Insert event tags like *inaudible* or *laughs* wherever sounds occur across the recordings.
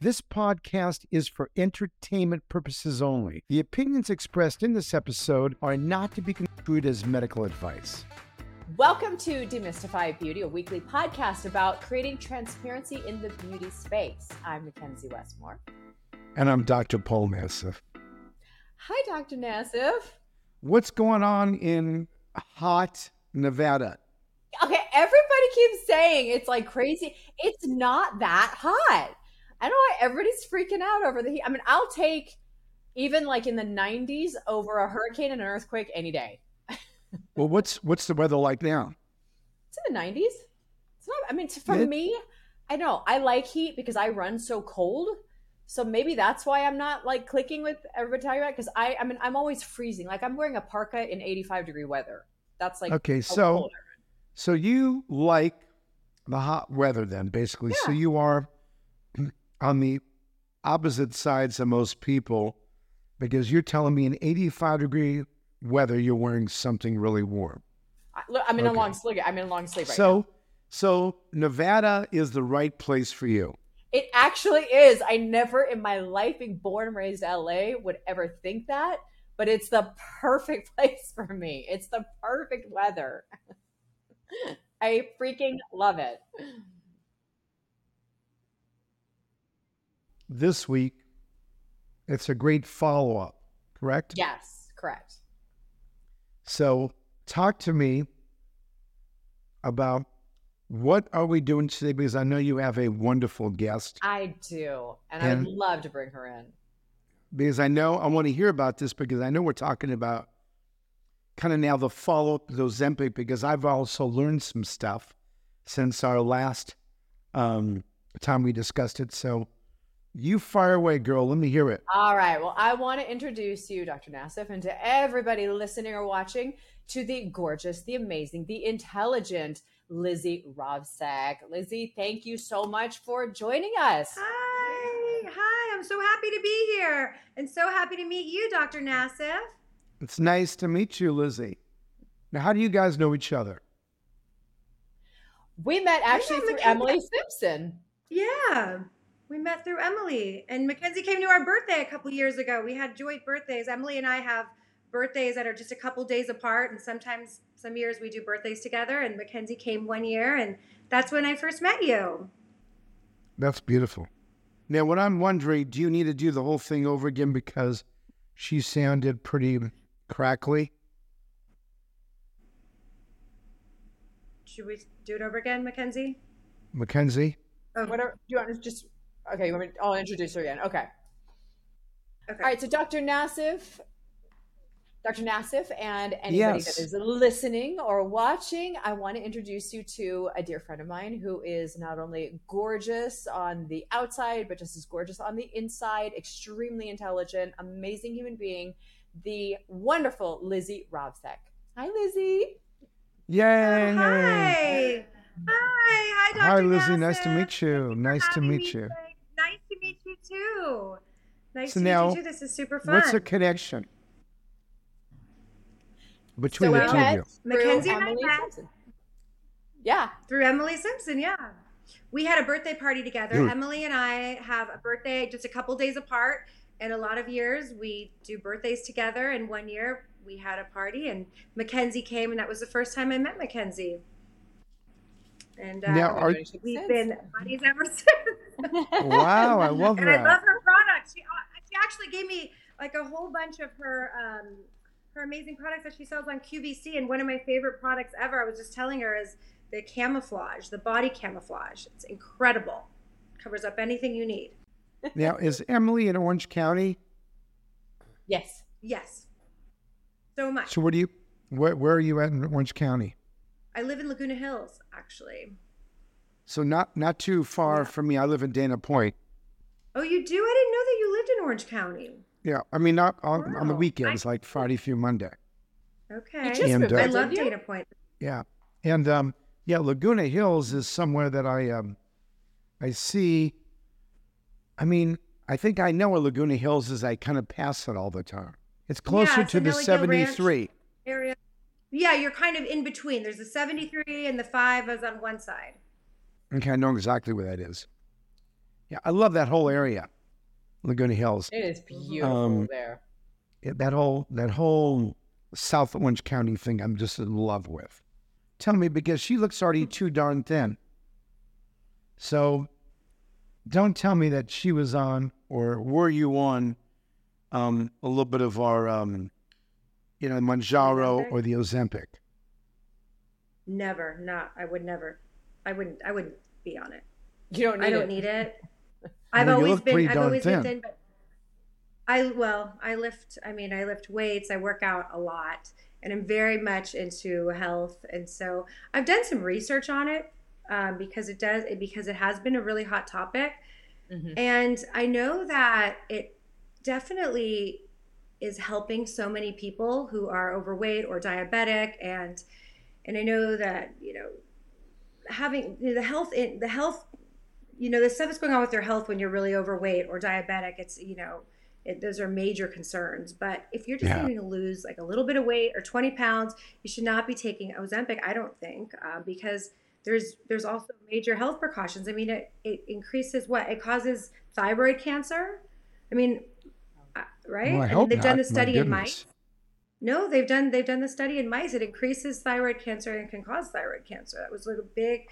This podcast is for entertainment purposes only. The opinions expressed in this episode are not to be construed as medical advice. Welcome to Demystify Beauty, a weekly podcast about creating transparency in the beauty space. I'm Mackenzie Westmore. And I'm Dr. Paul Nassif. Hi, Dr. Nassif. What's going on in hot Nevada? Okay, everybody keeps saying it's like crazy. It's not that hot. I don't know why everybody's freaking out over the heat. I mean, I'll take even like in the 90s over a hurricane and an earthquake any day. *laughs* well, what's what's the weather like now? It's in the 90s. It's not. I mean, for it, me, I know I like heat because I run so cold. So maybe that's why I'm not like clicking with everybody talking about because I I mean I'm always freezing. Like I'm wearing a parka in 85 degree weather. That's like okay. So so you like the hot weather then basically. Yeah. So you are on the opposite sides of most people because you're telling me in 85 degree weather you're wearing something really warm. I, I'm in okay. a long sleeve. I'm in a long sleeve right so, now. So Nevada is the right place for you. It actually is. I never in my life, being born and raised LA, would ever think that, but it's the perfect *laughs* place for me. It's the perfect weather. *laughs* I freaking love it. This week, it's a great follow up, correct? Yes, correct. So, talk to me about what are we doing today because I know you have a wonderful guest. I do, and, and I would love to bring her in. Because I know I want to hear about this because I know we're talking about kind of now the follow up to Ozempic because I've also learned some stuff since our last um, time we discussed it. So you fire away, girl. Let me hear it. All right. Well, I want to introduce you, Dr. Nassif, and to everybody listening or watching to the gorgeous, the amazing, the intelligent Lizzie Rovsek. Lizzie, thank you so much for joining us. Hi. Hi. I'm so happy to be here and so happy to meet you, Dr. Nassif. It's nice to meet you, Lizzie. Now, how do you guys know each other? We met actually through Emily Simpson. Yeah. We met through Emily, and Mackenzie came to our birthday a couple years ago. We had joint birthdays. Emily and I have birthdays that are just a couple days apart, and sometimes some years we do birthdays together. And Mackenzie came one year, and that's when I first met you. That's beautiful. Now, what I'm wondering, do you need to do the whole thing over again because she sounded pretty crackly? Should we do it over again, Mackenzie? Mackenzie? Oh. Whatever. Do you want to just Okay, me, I'll introduce her again. Okay. Okay. All right. So, Dr. Nassif, Dr. Nassif, and anybody yes. that is listening or watching, I want to introduce you to a dear friend of mine who is not only gorgeous on the outside, but just as gorgeous on the inside, extremely intelligent, amazing human being, the wonderful Lizzie Rovsek. Hi, Lizzie. Yay. Oh, hi. Hi. Hi, Dr. Hi, Lizzie. Nassif. Nice to meet you. Nice to meet you meet you too. Nice so to now, meet you too. This is super fun. What's the connection between so the two of you? Mackenzie and I met. Simpson. Yeah. Through Emily Simpson, yeah. We had a birthday party together. Mm. Emily and I have a birthday just a couple days apart. And a lot of years we do birthdays together. And one year we had a party and Mackenzie came, and that was the first time I met Mackenzie. And uh, now, are, we've been buddies ever *laughs* since. wow, I love and that. And I love her products. She, uh, she actually gave me like a whole bunch of her um, her amazing products that she sells on QVC. And one of my favorite products ever, I was just telling her, is the camouflage, the body camouflage. It's incredible. Covers up anything you need. now, is Emily in Orange County? Yes. Yes. So much. So, where do you? Where, where are you at in Orange County? I live in Laguna Hills, actually. So not not too far yeah. from me. I live in Dana Point. Oh, you do? I didn't know that you lived in Orange County. Yeah, I mean not on, wow. on the weekends, I... like Friday through Monday. Okay. And, uh, I love Dana Point. Yeah, and um, yeah, Laguna Hills is somewhere that I um, I see. I mean, I think I know where Laguna Hills is. I kind of pass it all the time. It's closer yeah, to the seventy three area. Yeah, you're kind of in between. There's the 73 and the 5 is on one side. Okay, I know exactly where that is. Yeah, I love that whole area, Laguna Hills. It is beautiful um, there. Yeah, that whole that whole South Orange County thing, I'm just in love with. Tell me because she looks already too darn thin. So, don't tell me that she was on or were you on um, a little bit of our, um, you know, Mounjaro or the Ozempic. Never, not. I would never. I wouldn't. I wouldn't be on it. You don't. I don't it. need it. *laughs* I've well, always been. I've always thin. been thin, but I well, I lift. I mean, I lift weights. I work out a lot, and I'm very much into health. And so I've done some research on it um, because it does because it has been a really hot topic, mm-hmm. and I know that it definitely is helping so many people who are overweight or diabetic, and and I know that you know having the health in the health you know the stuff that's going on with your health when you're really overweight or diabetic it's you know it, those are major concerns. But if you're just yeah. to lose like a little bit of weight or 20 pounds you should not be taking ozempic i don't think uh, because there's there's also major health precautions. I mean it, it increases what? It causes thyroid cancer? I mean right well, I hope they've not. done the study in mice no, they've done they've done the study in mice. It increases thyroid cancer and can cause thyroid cancer. That was like a big,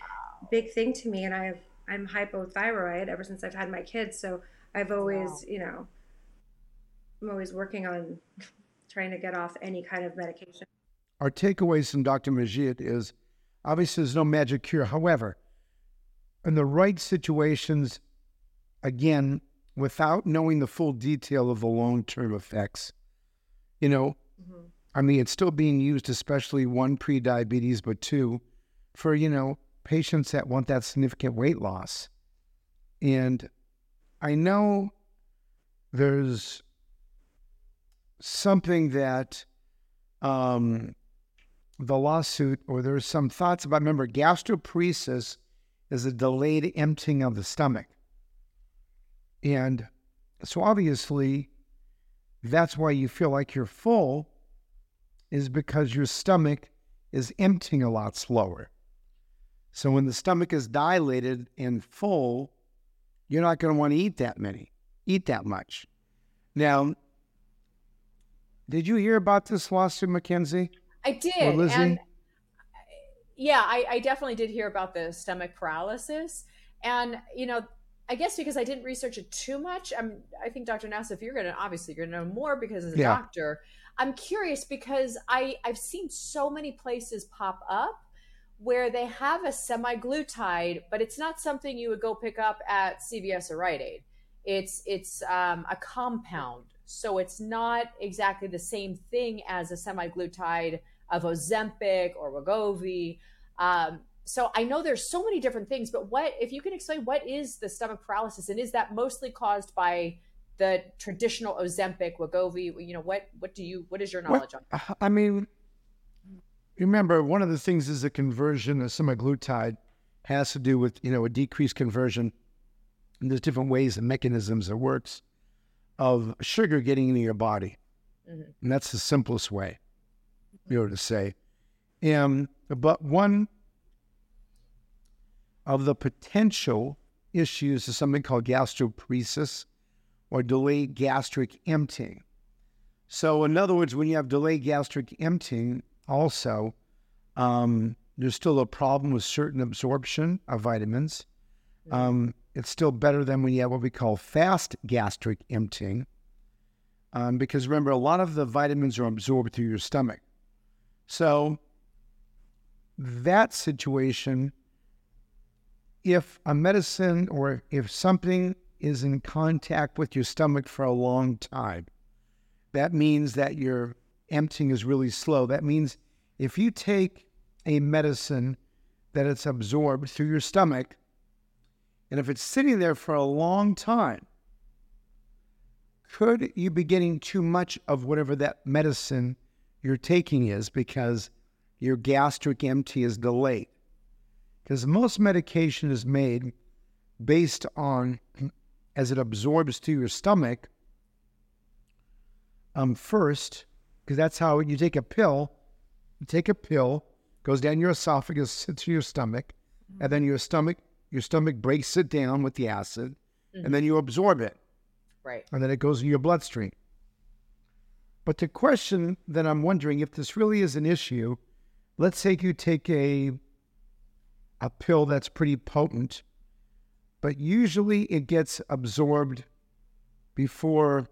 big thing to me. And I have I'm hypothyroid ever since I've had my kids. So I've always, wow. you know, I'm always working on *laughs* trying to get off any kind of medication. Our takeaways from Dr. Majid is obviously there's no magic cure. However, in the right situations, again, without knowing the full detail of the long term effects, you know, mm-hmm. I mean, it's still being used, especially one pre diabetes, but two for, you know, patients that want that significant weight loss. And I know there's something that um, the lawsuit, or there's some thoughts about, remember, gastroparesis is a delayed emptying of the stomach. And so obviously, that's why you feel like you're full, is because your stomach is emptying a lot slower. So when the stomach is dilated and full, you're not going to want to eat that many, eat that much. Now, did you hear about this lawsuit, Mackenzie? I did. And yeah, I, I definitely did hear about the stomach paralysis. And, you know, I guess because I didn't research it too much, I'm, I think Dr. Nassif, you're going to obviously you're going to know more because as a yeah. doctor, I'm curious because I I've seen so many places pop up where they have a semaglutide, but it's not something you would go pick up at CVS or Rite Aid. It's it's um, a compound, so it's not exactly the same thing as a semaglutide of Ozempic or Wegovy. Um, so I know there's so many different things, but what if you can explain what is the stomach paralysis, and is that mostly caused by the traditional Ozempic, Wegovy? You know, what what do you what is your knowledge what, on? I mean, Remember, one of the things is the conversion of semaglutide has to do with, you know, a decreased conversion. And there's different ways and mechanisms it works of sugar getting into your body. Mm-hmm. And that's the simplest way, you know, to say. And, but one of the potential issues is something called gastroparesis or delayed gastric emptying. So, in other words, when you have delayed gastric emptying, also, um, there's still a problem with certain absorption of vitamins. Um, it's still better than when you have what we call fast gastric emptying. Um, because remember, a lot of the vitamins are absorbed through your stomach. So, that situation, if a medicine or if something is in contact with your stomach for a long time, that means that your emptying is really slow. That means if you take a medicine that it's absorbed through your stomach, and if it's sitting there for a long time, could you be getting too much of whatever that medicine you're taking is because your gastric empty is delayed? Because most medication is made based on *clears throat* as it absorbs through your stomach um, first, because that's how you take a pill. You take a pill, goes down your esophagus, sits to your stomach, mm-hmm. and then your stomach your stomach breaks it down with the acid, mm-hmm. and then you absorb it. Right. And then it goes in your bloodstream. But the question that I'm wondering if this really is an issue, let's say you take a a pill that's pretty potent, but usually it gets absorbed before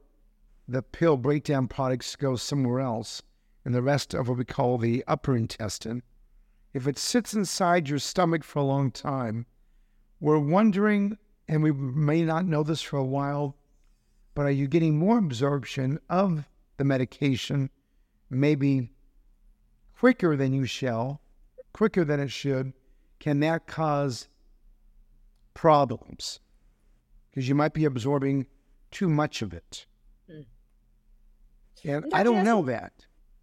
the pill breakdown products go somewhere else in the rest of what we call the upper intestine. If it sits inside your stomach for a long time, we're wondering, and we may not know this for a while, but are you getting more absorption of the medication, maybe quicker than you shall, quicker than it should? Can that cause problems? Because you might be absorbing too much of it. Mm. And I don't know that.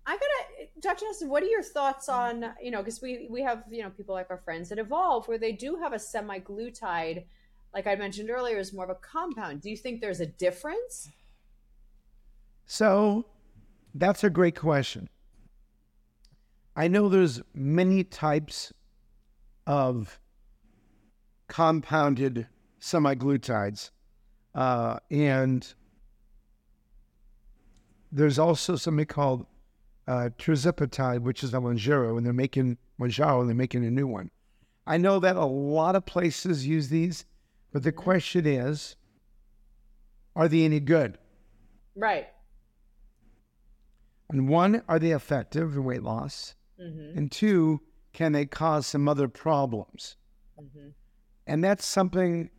I gotta, Dr. Nelson, what are your thoughts on, you know, because we we have, you know, people like our friends at Evolve where they do have a semaglutide, like I mentioned earlier, is more of a compound. Do you think there's a difference? So that's a great question. I know there's many types of compounded semaglutides, uh, and there's also something called uh, tirzepatide, which is a Mounjaro, and they're making Mounjaro, and they're making a new one. I know that a lot of places use these, but the question is, are they any good? Right. And one, are they effective in weight loss? Mm-hmm. And two, can they cause some other problems? Mm-hmm. And that's something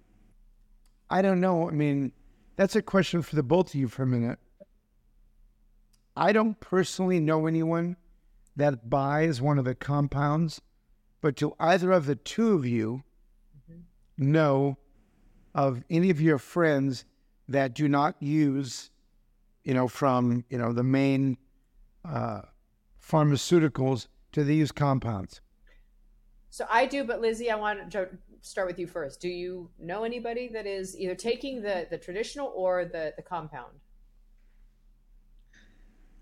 I don't know. I mean, that's a question for the both of you for a minute. I don't personally know anyone that buys one of the compounds, but do either of the two of you mm-hmm. know of any of your friends that do not use, you know, from you know the main uh, pharmaceuticals to these compounds? So I do, but Lizzie, I want to start with you first. Do you know anybody that is either taking the the traditional or the the compound?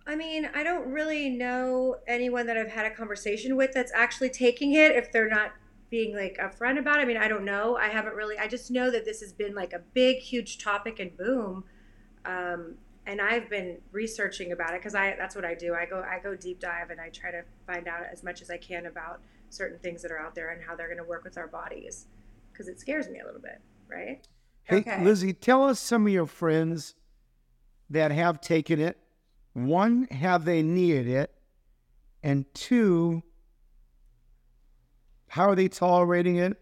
I mean, I don't really know anyone that I've had a conversation with that's actually taking it if they're not being like upfront about it. I mean, I don't know. I haven't really, I just know that this has been like a big, huge topic and boom. Um, and I've been researching about it because I, that's what I do. I go, I go deep dive and I try to find out as much as I can about certain things that are out there and how they're going to work with our bodies because it scares me a little bit. Right. Hey, okay. Lizzie, tell us some of your friends that have taken it one, have they needed it? And two, how are they tolerating it?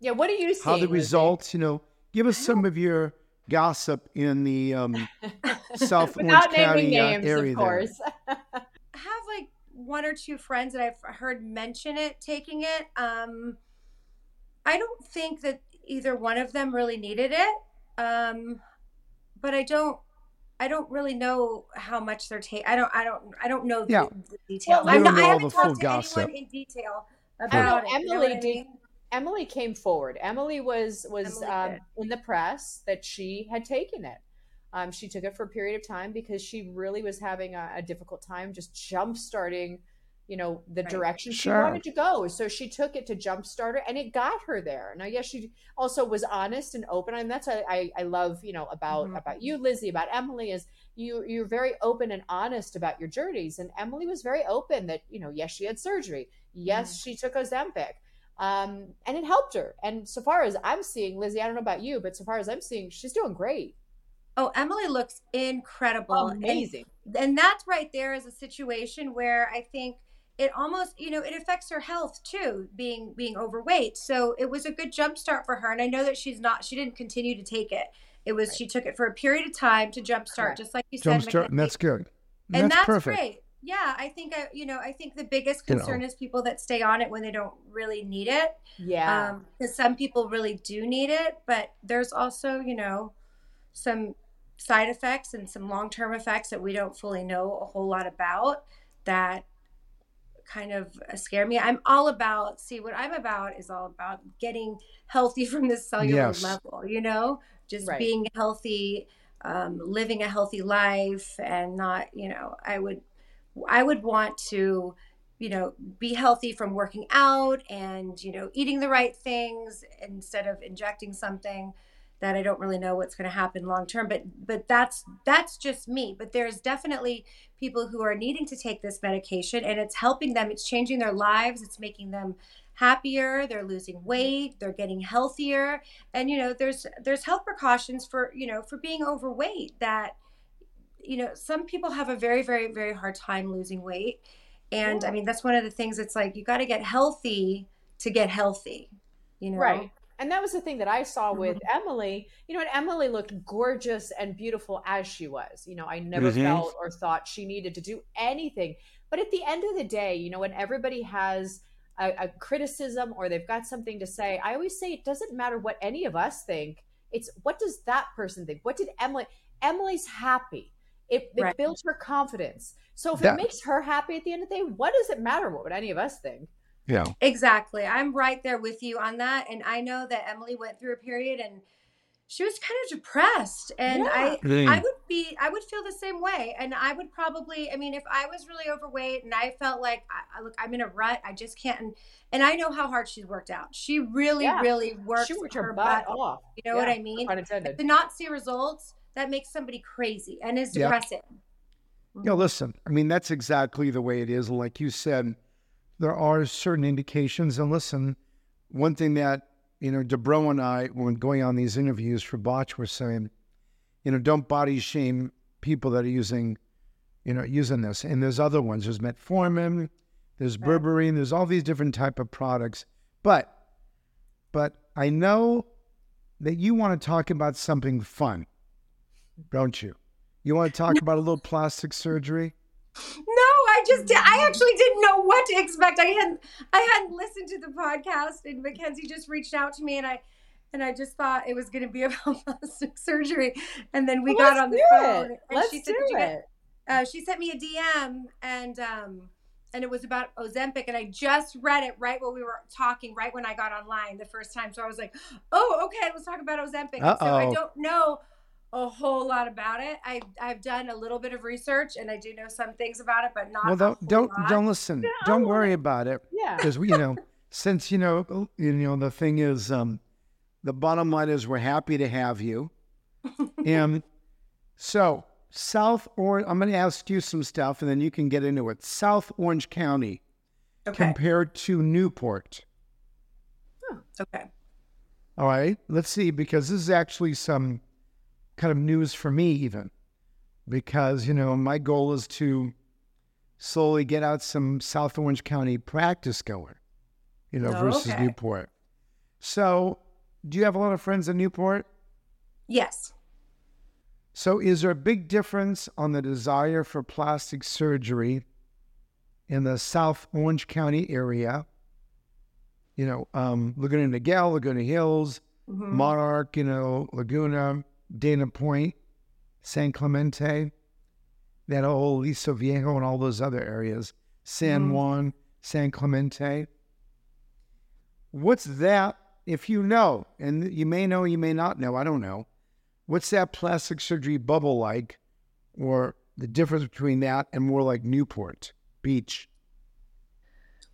Yeah, what do you seeing? How the results, you know, give us some of your gossip in the um, *laughs* South Orange County uh, names, area. Of course. *laughs* I have like one or two friends that I've heard mention it, taking it. Um, I don't think that either one of them really needed it. Um, but I don't I don't really know how much they're taking. I don't. I don't. I don't know yeah. the, the detail. Well, I'm not, I haven't talked to gossip. anyone in detail about it. Emily you know did. Emily came forward. Emily was was Emily um, in the press that she had taken it. Um, she took it for a period of time because she really was having a, a difficult time just jump starting you know the right. direction she sure. wanted to go so she took it to jumpstart her and it got her there now yes she also was honest and open and that's what i, I love you know about mm-hmm. about you lizzie about emily is you you're very open and honest about your journeys and emily was very open that you know yes she had surgery yes mm-hmm. she took ozempic um, and it helped her. And so far as i'm seeing lizzie i don't know about you but so far as i'm seeing she's doing great. Oh, Emily looks incredible. Amazing. And, and that's right there is a situation where I think it almost you know it affects her health too being being overweight. So it was a good jump start for her. And i know that she's not she didn't continue to take it. It was right. she took it for a period of time to jumpstart just like you jump said start, and that's good. And, and that's, that's great yeah i think i you know i think the biggest concern you know. is people that stay on it when they don't really need it yeah because um, some people really do need it but there's also you know some side effects and some long-term effects that we don't fully know a whole lot about that kind of uh, scare me. I'm all about, see, what I'm about is all about getting healthy *laughs* from the cellular yes. level, you know, just right. being healthy, um, living a healthy life and not, you know, I would, I would want to, you know, be healthy from working out and, you know, eating the right things instead of injecting something that I don't really know what's going to happen long term. But but that's that's just me. But there's definitely people who are needing to take this medication, and it's helping them. It's changing their lives. It's making them happier they're losing weight they're getting healthier and you know there's there's health precautions for you know for being overweight that you know some people have a very very very hard time losing weight and yeah. i mean that's one of the things it's like you got to get healthy to get healthy you know right and that was the thing that I saw with mm-hmm. Emily. You know, and Emily looked gorgeous and beautiful as she was. You know, I never mm-hmm. felt or thought she needed to do anything. But at the end of the day, you know, when everybody has a, a criticism or they've got something to say, I always say it doesn't matter what any of us think. It's what does that person think? What did Emily? Emily's happy. It, it right. builds her confidence. So if that, it makes her happy at the end of the day, what does it matter what would any of us think? Yeah. Exactly. I'm right there with you on that. And I know that Emily went through a period and she was kind of depressed and yeah. i mm. i would be i would feel the same way and i would probably i mean if i was really overweight and i felt like I, look i'm in a rut i just can't and, and i know how hard she's worked out. She really yeah. really worked, she worked her, her butt, butt off you know yeah. what i mean? to not see results that makes somebody crazy and is depressing. Yeah listen i mean that's exactly the way it is like you said there are certain indications and listen one thing that you know, Dubrow and I, when going on these interviews for Botch, were saying, you know, don't body shame people that are using, you know, using this. And there's other ones. There's metformin, there's berberine, there's all these different type of products. But, but I know that you want to talk about something fun, don't you? You want to talk about a little plastic surgery? No, I just I actually didn't know what to expect. I hadn't I hadn't listened to the podcast, and Mackenzie just reached out to me, and I and I just thought it was going to be *laughs* about plastic surgery, and then we well, got on the phone, it. and let's she said, do it. Uh, she sent me a DM, and um, and it was about Ozempic, and I just read it right when we were talking, right when I got online the first time. So I was like, oh, okay, let's talk about Ozempic. So I don't know a whole lot about it. I I've done a little bit of research and I do know some things about it, but not. Well, don't don't don't listen. Yeah, don't worry about it. Yeah. Because we, you know, since you know, you know, the thing is, um, the bottom line is we're happy to have you, and so South Orange. I'm going to ask you some stuff, and then you can get into it. South Orange County okay. compared to Newport. Oh, okay. All right. Let's see, because this is actually some kind of news for me, even because, you know, my goal is to slowly get out some South Orange County practice going, you know, oh, versus okay. Newport. So, do you have a lot of friends in Newport? Yes. So, is there a big difference on the desire for plastic surgery in the South Orange County area? You know, um, Laguna Niguel, Laguna Hills, mm-hmm. Monarch, you know, Laguna, Dana Point, San Clemente, that whole Aliso Viejo and all those other areas, San mm-hmm. Juan, San Clemente. What's that, if you know, and you may know, you may not know, I don't know, what's that plastic surgery bubble like, or the difference between that and more like Newport Beach?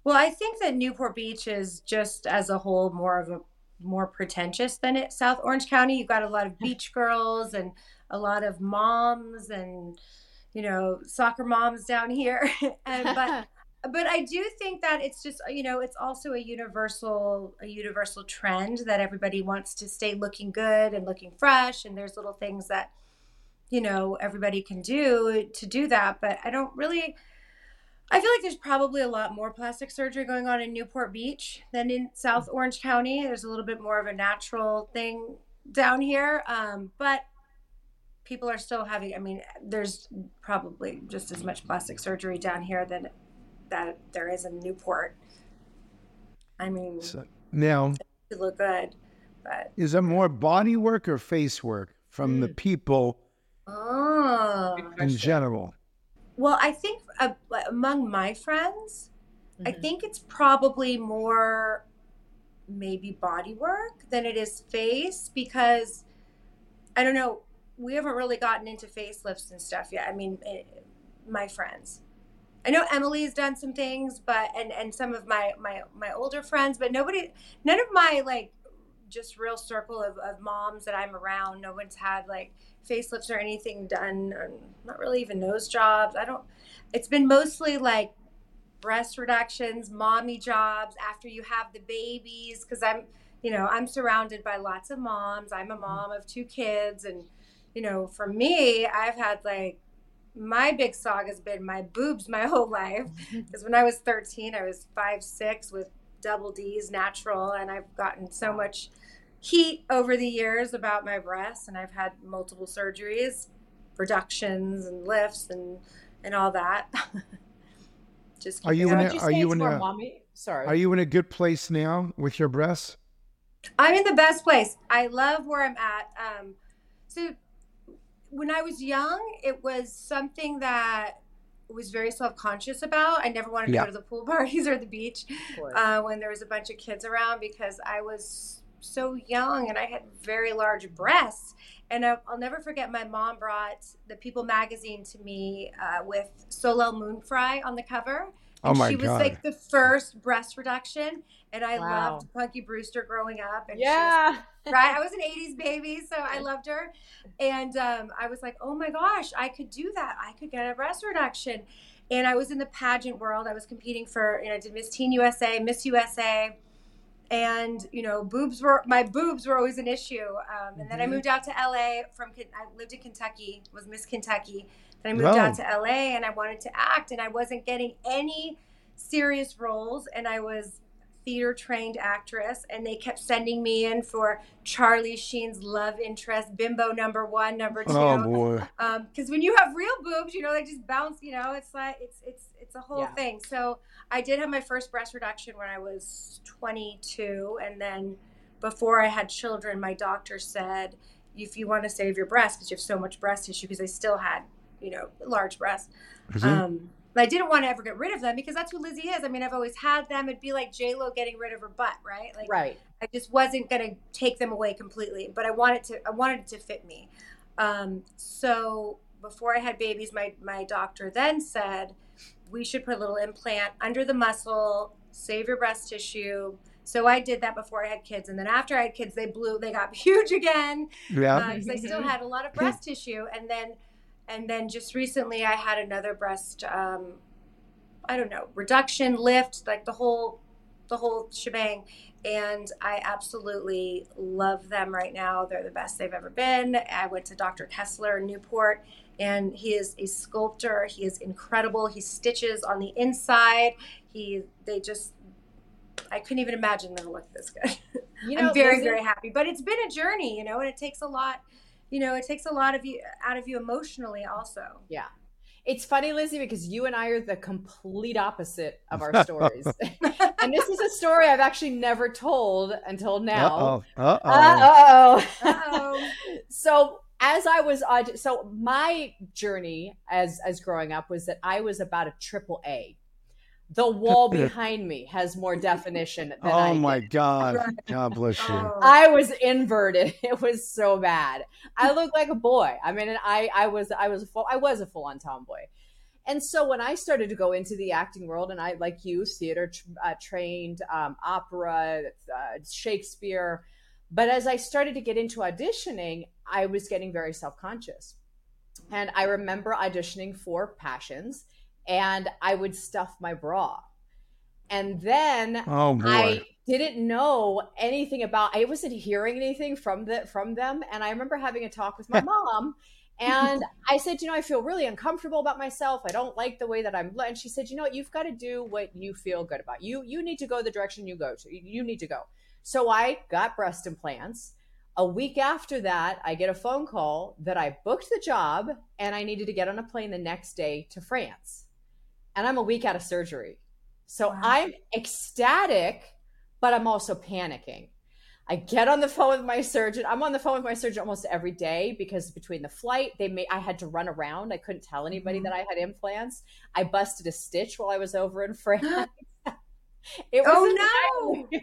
Well, I think that Newport Beach is just as a whole more of a more pretentious than it South Orange County. You've got a lot of beach girls and a lot of moms and you know soccer moms down here. *laughs* and but *laughs* but I do think that it's just you know it's also a universal a universal trend that everybody wants to stay looking good and looking fresh and there's little things that you know everybody can do to do that but I don't really I feel like there's probably a lot more plastic surgery going on in Newport Beach than in South Orange County. There's a little bit more of a natural thing down here. Um, but people are still having, I mean, there's probably just as much plastic surgery down here than that there is in Newport. I mean, so now it look good, but is it more body work or face work from mm. the people oh. in general? Well, I think uh, among my friends, mm-hmm. I think it's probably more maybe body work than it is face because I don't know. We haven't really gotten into facelifts and stuff yet. I mean, it, eh, my friends. I know Emily's done some things, but and and some of my my my older friends, but nobody, none of my like just real circle of, of moms that I'm around. No one's had like facelifts or anything done, or not really even nose jobs. I don't. It's been mostly like breast reductions, mommy jobs after you have the babies. Because I'm, you know, I'm surrounded by lots of moms. I'm a mm-hmm. mom of two kids, and you know, for me, I've had like my big saga has been my boobs my *laughs* whole life. *laughs* Because when I was 13, I was five six with double D's natural, and I've gotten so much heat over the years about my breasts, and I've had multiple surgeries, reductions, and lifts, and and all that. *laughs* Just are you in a, are you in a mommy? Sorry, are you in a good place now with your breasts? I'm in the best place. I love where I'm at. Um, so when I was young, it was something that was very self-conscious about. I never wanted to yeah. go to the pool *laughs* parties or the beach uh, when there was a bunch of kids around because I was so young and I had very large breasts. And I'll, I'll never forget my mom brought the People magazine to me uh, with Soleil Moon Frye on the cover. Oh and oh my she was God. like the first breast reduction. And I wow. loved Punky Brewster growing up. And yeah. Was, *laughs* right. I was an 80s baby, so I loved her. And um, I was like, oh my gosh, I could do that. I could get a breast reduction. And I was in the pageant world. I was competing for, you know, I did Miss Teen USA, Miss USA. And, you know, boobs were, my boobs were always an issue. Um, and mm-hmm. then I mm-hmm. moved out to LA from, I lived in Kentucky, was Miss Kentucky. Then I moved out to LA and I wanted to act and I wasn't getting any serious roles. And I was theater trained actress and they kept sending me in for Charlie Sheen's love interest, bimbo number one, number two. Oh boy. Because um, when you have real boobs, you know, they just bounce, you know, it's like, it's, it's, it's a whole yeah. thing. So I did have my first breast reduction when I was 22. And then before I had children, my doctor said, if you want to save your breast, because you have so much breast tissue, because I still had, you know, large breasts. Mm-hmm. Um, but I didn't want to ever get rid of them because that's who Lizzie is. I mean, I've always had them. It'd be like J Lo getting rid of her butt, right? Like, right. I just wasn't gonna take them away completely, but I wanted to. I wanted it to fit me. Um, so before I had babies, my my doctor then said we should put a little implant under the muscle, save your breast tissue. So I did that before I had kids, and then after I had kids, they blew. They got *laughs* huge again. Yeah. Because uh, I still had a lot of *laughs* breast tissue, and then and then just recently I had another breast um, I don't know reduction lift like the whole the whole shebang and I absolutely love them right now they're the best they've ever been I went to Dr. Kessler in Newport and he is a sculptor he is incredible he stitches on the inside he they just I couldn't even imagine them look this good. *laughs* You know, I'm very, very happy. But it's been a journey, you know, and it takes a lot you know, it takes a lot of you out of you emotionally also. Yeah. It's funny, Lizzie, because you and I are the complete opposite of our *laughs* stories. *laughs* and this is a story I've actually never told until now. Uh oh. Uh oh. so as I was so my journey as as growing up was that I was about a triple A the *laughs* wall behind me has more definition. Than oh I my did. God! God bless you. *laughs* Oh. I was inverted. *laughs* It was so bad. I looked like a boy. I mean, I I was I was a full I was a full on tomboy. And so when I started to go into the acting world, and I like you, theater uh, trained, um, opera, uh, Shakespeare, but as I started to get into auditioning, I was getting very self conscious. And I remember auditioning for Passions and I would stuff my bra. And then oh, I didn't know anything about I wasn't hearing anything from the from them. And I remember having a talk with my *laughs* mom and I said, you know, I feel really uncomfortable about myself. I don't like the way that I'm and she said, you know what, you've got to do what you feel good about. You you need to go the direction you go to. You need to go. So I got breast implants. A week after that, I get a phone call that I booked the job and I needed to get on a plane the next day to France and I'm a week out of surgery. So wow. I'm ecstatic, but I'm also panicking. I get on the phone with my surgeon. I'm on the phone with my surgeon almost every day because between the flight, they made I had to run around. I couldn't tell anybody mm-hmm. that I had implants. I busted a stitch while I was over in *gasps* France. *laughs* it was oh no.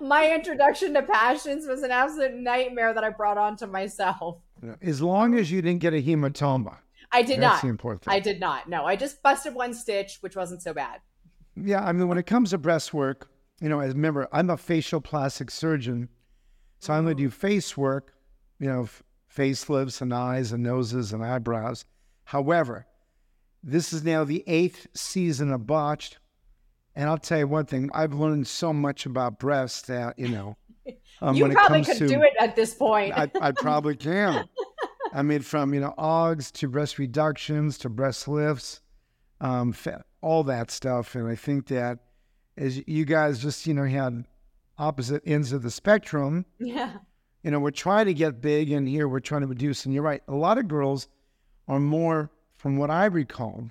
my introduction to passions was an absolute nightmare that I brought on to myself. As long as you didn't get a hematoma. I did That's not. the important thing. I did not. No, I just busted one stitch, which wasn't so bad. Yeah, I mean, when it comes to breast work, you know, as remember, I'm a facial plastic surgeon. So I only do face work, you know, facelifts and eyes and noses and eyebrows. However, this is now the eighth season of Botched. And I'll tell you one thing, I've learned so much about breasts that, you know, um, you probably could to, do it at this point. I, I probably can. *laughs* I mean, from, you know, OGS to breast reductions to breast lifts, um, all that stuff. And I think that as you guys just, you know, had opposite ends of the spectrum. Yeah. You know, we're trying to get big, and here we're trying to reduce. And you're right. A lot of girls are more, from what I recall,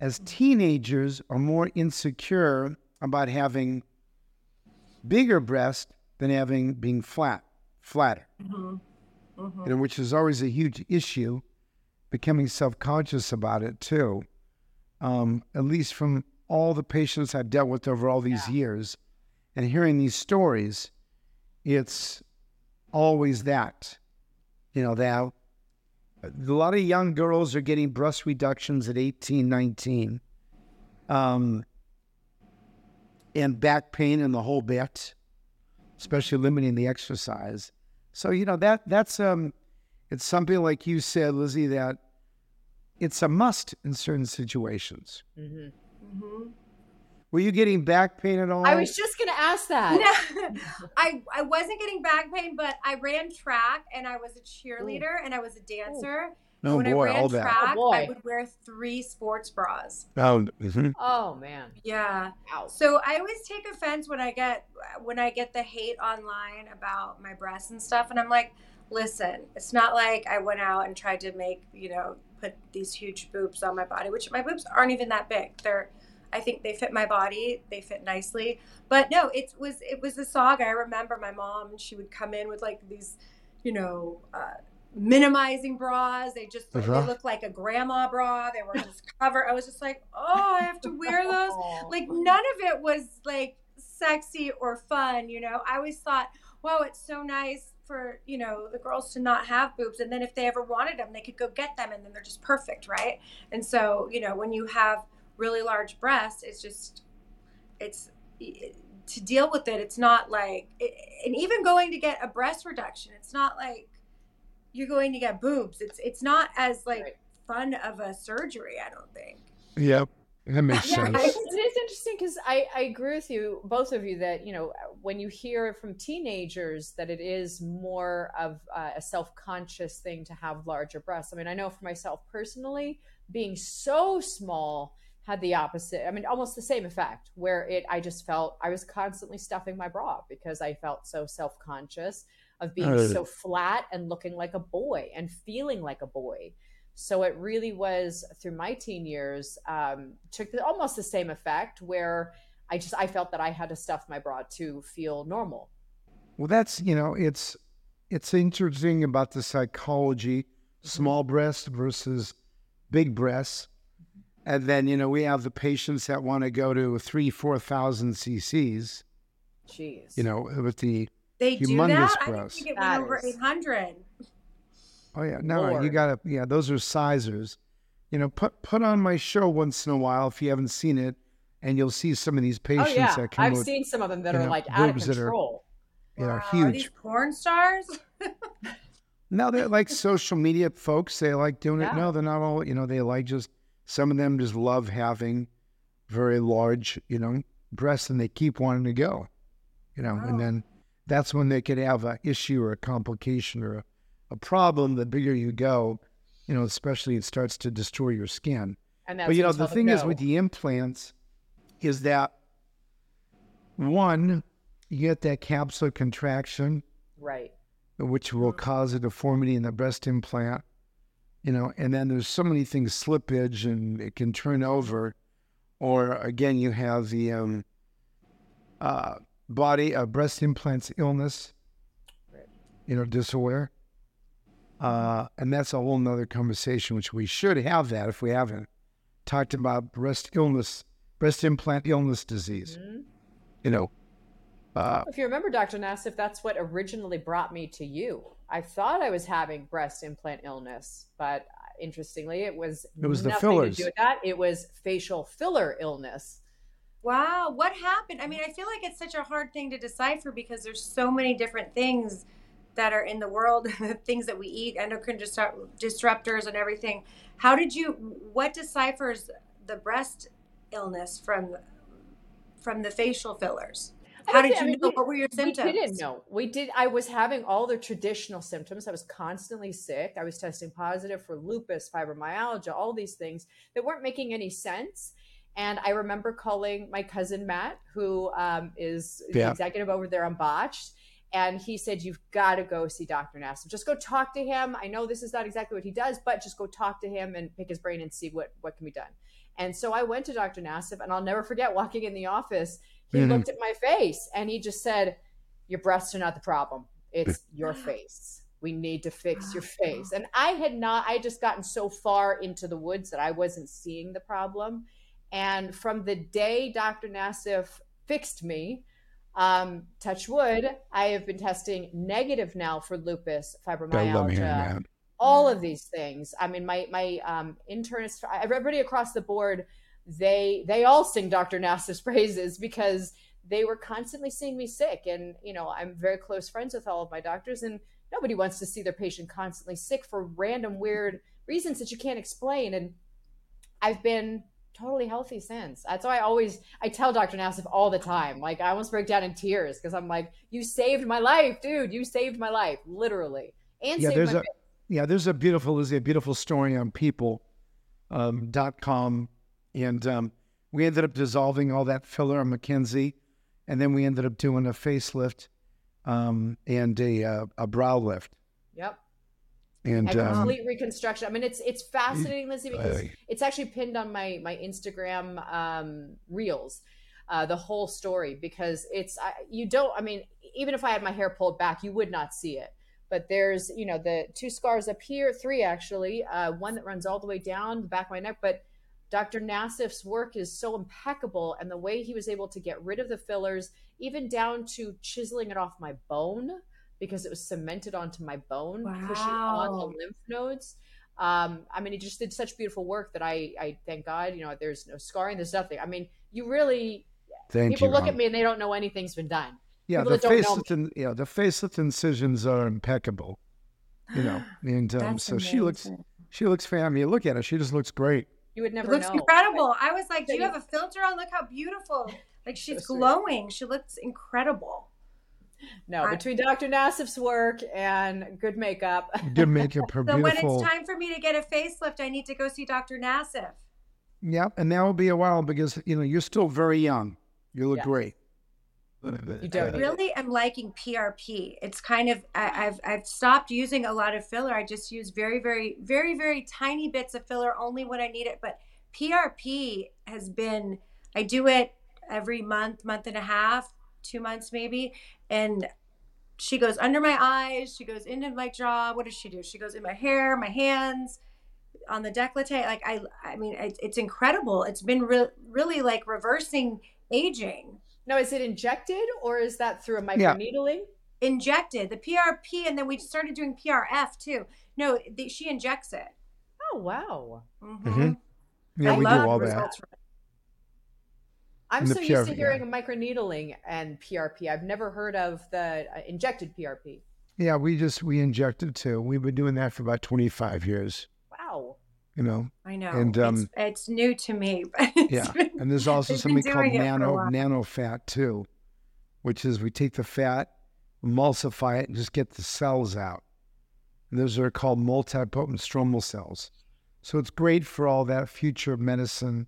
as teenagers, are more insecure about having bigger breasts than having being flat, flatter. Mm-hmm. Mm-hmm. You know, which is always a huge issue. Becoming self-conscious about it too. Um, at least from all the patients I've dealt with over all these yeah. years and hearing these stories, it's always that, you know, that a lot of young girls are getting breast reductions at 18, 19, um, and back pain and the whole bit, especially limiting the exercise. So, you know, that that's um, it's something like you said, Lizzie, that it's a must in certain situations. Mm-hmm. Mm-hmm. Were you getting back pain at all? I was just going to ask that. No, *laughs* I, I wasn't getting back pain, but I ran track and I was a cheerleader Ooh. and I was a dancer. Oh, when boy, I ran all track, that. Oh, I would wear three sports bras. Oh, mm-hmm. oh man. Yeah. Ow. So I always take offense when I get when I get the hate online about my breasts and stuff, and I'm like, listen, it's not like I went out and tried to make you know put these huge boobs on my body, which my boobs aren't even that big. They're I think they fit my body. They fit nicely. But no, it was it was a saga. I remember my mom. She would come in with like these, you know, uh, minimizing bras. They just uh-huh. they look like a grandma bra. They were just covered. I was just like, oh, I have to wear those. like none of it was like sexy or fun. You know, I always thought, wow, it's so nice for you know the girls to not have boobs and then if they ever wanted them they could go get them and then they're just perfect right and so you know when you have really large breasts it's just it's to deal with it it's not like and even going to get a breast reduction it's not like you're going to get boobs it's it's not as like right. fun of a surgery i don't think yep that makes yeah, sense. It's, it's interesting because I, I agree with you, both of you, that you know when you hear from teenagers that it is more of uh, a self conscious thing to have larger breasts. I mean, I know for myself personally, being so small had the opposite. I mean, almost the same effect where it, I just felt I was constantly stuffing my bra because I felt so self conscious of being uh, so flat and looking like a boy and feeling like a boy. So it really was through my teen years, um, took the, almost the same effect where I just, I felt that I had to stuff my bra to feel normal. Well, that's, you know, it's, it's interesting about the psychology, mm-hmm. small breasts versus big breasts and then, you know, we have the patients that want to go to three, 4,000 cc's. Jeez. You know, with the they humongous do that? breast. I think it went over 800. Oh, yeah. No, Lord. you got to, yeah, those are sizers. You know, put put on my show once in a while if you haven't seen it, and you'll see some of these oh, patients oh, yeah. that come I've with, seen some of them that are know, like out of control. Are, you know, wow. huge. Are these porn stars? *laughs* no, they're like social media folks. They like doing yeah. it. No, they're not all, you know, they like just some of them just love having very large, you know, breasts and they keep wanting to go, you know, wow. and oh. then that's when they could have an issue or a complication or a, a, problem. The bigger you go, you know, especially it starts to destroy your skin. And but you know, the thing is with the implants is that one, you get that capsular contraction, right, which will mm-hmm. cause a deformity in the breast implant you know, and then there's so many things slippage and it can turn over. Or again, you have the um, uh, body uh, breast implants illness, you know, disorder. Uh, and that's a whole nother conversation, which we should have that if we haven't talked about breast illness, breast implant illness disease. Mm-hmm. You know, uh, if you remember, Dr. Nassif, that's what originally brought me to you. I thought I was having breast implant illness, but interestingly, it was it was the fillers. To do with that. It was facial filler illness. Wow, what happened? I mean, I feel like it's such a hard thing to decipher because there's so many different things that are in the world, *laughs* things that we eat, endocrine disruptors and everything. How did you what deciphers the breast illness from from the facial fillers? How did you I mean, know? We, what were your symptoms? We didn't know. We did. I was having all the traditional symptoms. I was constantly sick. I was testing positive for lupus, fibromyalgia, all these things that weren't making any sense. And I remember calling my cousin Matt, who um, is yeah. the executive over there on Botched. And he said, You've got to go see Dr. Nassif. Just go talk to him. I know this is not exactly what he does, but just go talk to him and pick his brain and see what, what can be done. And so I went to Dr. Nassif, and I'll never forget walking in the office. He mm-hmm. looked at my face and he just said, Your breasts are not the problem. It's *laughs* your face. We need to fix your *gasps* face. And I had not, I just gotten so far into the woods that I wasn't seeing the problem. And from the day Dr. Nassif fixed me, um, touch wood, I have been testing negative now for lupus, fibromyalgia, all of these things. I mean, my my um, internist, everybody across the board, they they all sing Dr. Nassif's *laughs* praises because they were constantly seeing me sick, and you know, I'm very close friends with all of my doctors, and nobody wants to see their patient constantly sick for random weird reasons that you can't explain. And I've been totally healthy since. That's why I always I tell Dr. Nassif all the time. Like I almost break down in tears because I'm like, you saved my life, dude. You saved my life, literally. And yeah, there's a face. yeah, there's a beautiful there's a beautiful story on people um, dot com and um, we ended up dissolving all that filler on McKenzie and then we ended up doing a facelift um, and a uh, a brow lift. Yep and um, complete reconstruction. I mean, it's it's fascinating, Lizzie, because it's actually pinned on my my Instagram um, reels, uh, the whole story because it's I, you don't. I mean, even if I had my hair pulled back, you would not see it. But there's you know the two scars up here, three actually, uh, one that runs all the way down the back of my neck, but. Dr. Nassif's work is so impeccable, and the way he was able to get rid of the fillers, even down to chiseling it off my bone, because it was cemented onto my bone, wow. pushing on the lymph nodes. Um, I mean, he just did such beautiful work that I, I thank God, you know, there's no scarring, there's nothing. I mean, you really, thank people you, look Mom. at me and they don't know anything's been done. Yeah, people the facelift, and, yeah, the facelift incisions are impeccable, you know, *gasps* and um, so amazing. she looks, she looks family. Look at her; she just looks great. You would never. It looks know. incredible. I was like, "Do you have a filter on? Look how beautiful! Like she's *laughs* so glowing. She looks incredible." No, I, between Dr. Nassif's work and good makeup. Good makeup, her *laughs* so beautiful. when it's time for me to get a facelift, I need to go see Dr. Nassif. Yep, and that will be a while because you know you're still very young. You look great. You don't I really am liking PRP. It's kind of I, have I've stopped using a lot of filler. I just use very very very very tiny bits of filler only when I need it. But PRP has been I do it every month, month and a half, two months maybe, and she goes under my eyes. She goes into my jaw. What does she do? She goes in my hair my hands on the décolleté like i i mean it's, it's incredible. It's been re- really like reversing aging. Now is it injected or is that through a microneedling? Yeah. injected the prp and then we started doing prf too. No the, she injects it. Oh wow. Mm-hmm. Mm-hmm. yeah I we do all that I'm so used to hearing yeah. microneedling and PRP. I've never heard of the uh, injected PRP. Yeah, we just we injected too. We've been doing that for about 25 years. Wow. You know. I know. And um, it's, it's new to me. yeah, been, and there's also something called nano nano fat too, which is we take the fat, emulsify it, and just get the cells out. And those are called multipotent stromal cells. So it's great for all that future medicine,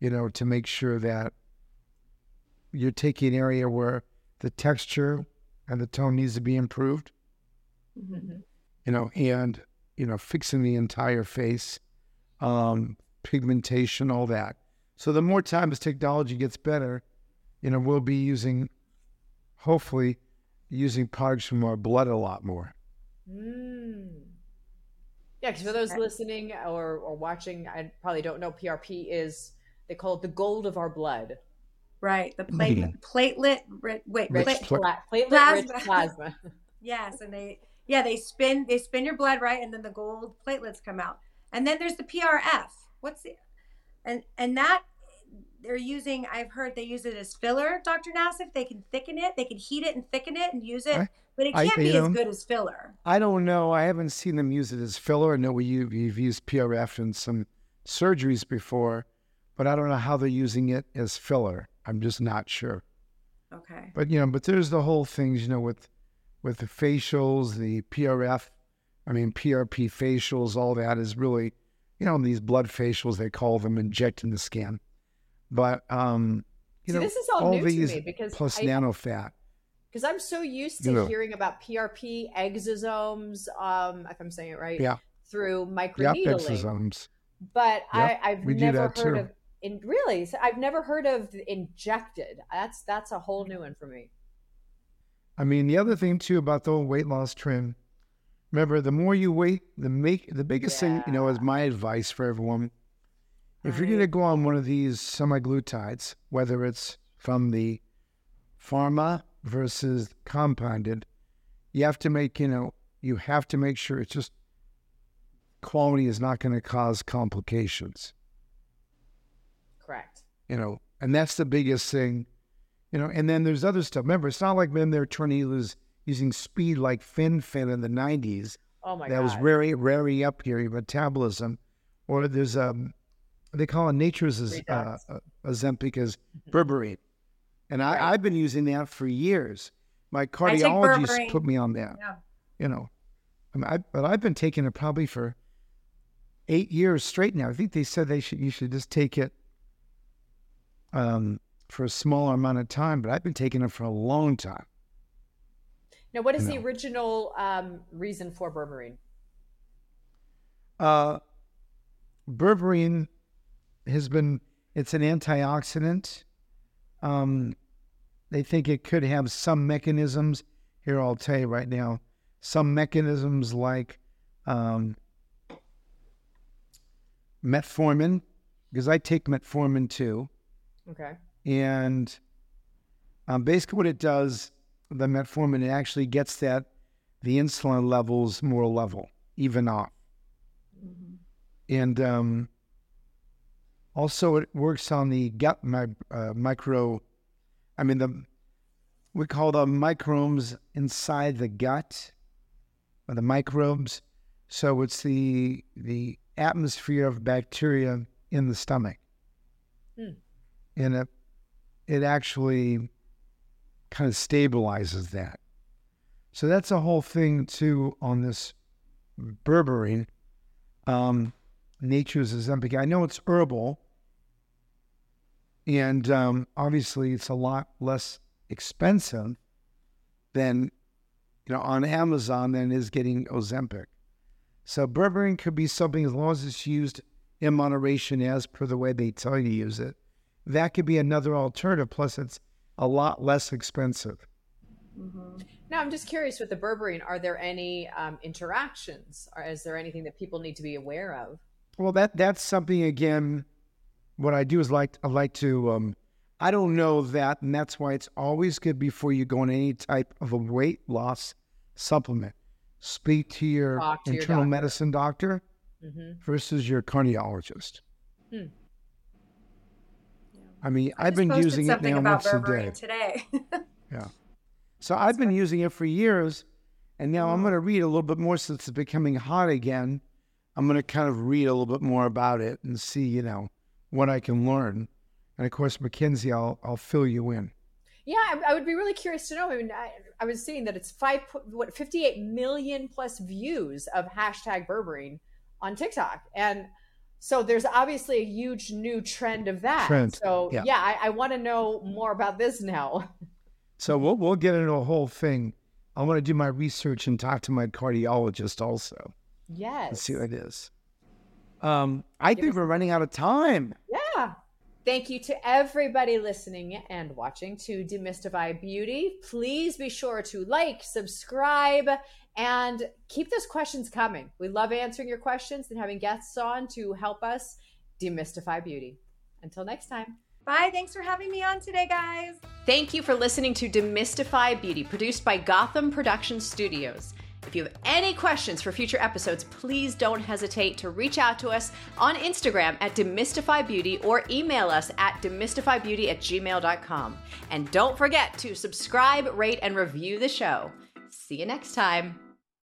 you know, to make sure that you're taking an area where the texture and the tone needs to be improved. Mm-hmm. You know, and you know, fixing the entire face, um, pigmentation, all that. So the more time as technology gets better, you know, we'll be using, hopefully, using products from our blood a lot more. Mm. Yeah, because for those listening or, or watching, I probably don't know, PRP is, they call it the gold of our blood. Right. The platelet, platelet, wait, rich pla- platelet plasma. rich plasma. *laughs* yes, and they, yeah, they spin, they spin your blood right, and then the gold platelets come out, and then there's the PRF. What's the, and and that they're using. I've heard they use it as filler, Dr. Nassif. They can thicken it. They can heat it and thicken it and use it, I, but it can't I, be know, as good as filler. I don't know. I haven't seen them use it as filler. I know we you've used PRF in some surgeries before, but I don't know how they're using it as filler. I'm just not sure. Okay. But you know, but there's the whole things, you know, with with the facials, the PRF, I mean PRP facials, all that is really, you know, these blood facials they call them injecting the skin. But um, you See, know, this is all, all new these to me because plus I, nano fat. Because I'm so used to you know, hearing about PRP exosomes, um, if I'm saying it right, yeah, through microneedling. Yep, exosomes. But yep, I, I've never heard too. of in really I've never heard of injected. That's that's a whole new one for me. I mean, the other thing too about the weight loss trend. Remember, the more you wait, the make the biggest yeah. thing you know is my advice for everyone. If right. you're going to go on one of these semaglutides, whether it's from the pharma versus compounded, you have to make you know you have to make sure it's just quality is not going to cause complications. You know, and that's the biggest thing. You know, and then there's other stuff. Remember, it's not like when they're use using speed like Fen-Phen in the 90s. Oh my that God. was very, very up here, your metabolism. Or there's um, they call it nature's uh, uh, Ozempic as mm-hmm. berberine. And I, right. I've been using that for years. My cardiologist put me on that. Yeah. You know, I mean, I, but I've been taking it probably for eight years straight now. I think they said they should you should just take it um, for a smaller amount of time, but I've been taking it for a long time. Now, what is you the know. original um, reason for berberine? Uh, berberine has been it's an antioxidant. Um, they think it could have some mechanisms. Here, I'll tell you right now, some mechanisms like um, metformin, because I take metformin too. Okay. And um, basically, what it does, the metformin, it actually gets that the insulin levels more level, even off. Mm-hmm. And um, also, it works on the gut my, uh, micro. I mean, the we call the microbes inside the gut, or the microbes. So it's the the atmosphere of bacteria in the stomach. Hmm. And it, it actually kind of stabilizes that. So that's a whole thing too on this berberine. Um, nature's Ozempic. I know it's herbal, and um, obviously it's a lot less expensive than you know on Amazon than is getting Ozempic. So berberine could be something as long as it's used in moderation as per the way they tell you to use it. That could be another alternative. Plus, it's a lot less expensive. Mm-hmm. Now, I'm just curious with the berberine, are there any um, interactions? Or is there anything that people need to be aware of? Well, that that's something again. What I do is like I like to. Um, I don't know that, and that's why it's always good before you go on any type of a weight loss supplement speak to your to internal your medicine doctor mm-hmm. versus your cardiologist. Hmm. I mean, I have been using it now once a day. Today. *laughs* yeah. So That's I've been using it for years, and now mm. I'm going to read a little bit more since it's becoming hot again. I'm going to kind of read a little bit more about it and see, you know, what I can learn. And of course, Mackenzie, I'll I'll fill you in. Yeah, I, I, would be really curious to know. I mean, I, I, was seeing that it's five, what, 58 million plus views of hashtag berberine on TikTok. And so there's obviously a huge new trend of that. Trend. So yeah, yeah I, I want to know more about this now. *laughs* So we'll, we'll get into a whole thing. I want to do my research and talk to my cardiologist also. Yes. And see what it is. Um, I Give think we're running out of time. Yeah. Thank you to everybody listening and watching to Demystify Beauty. Please be sure to like, subscribe, and keep those questions coming. We love answering your questions and having guests on to help us demystify beauty. Until next time. Bye. Thanks for having me on today, guys. Thank you for listening to Demystify Beauty, produced by Gotham Production Studios. If you have any questions for future episodes, please don't hesitate to reach out to us on Instagram at demystifybeauty or email us at demystifybeauty at gmail.com. And don't forget to subscribe, rate, and review the show. See you next time.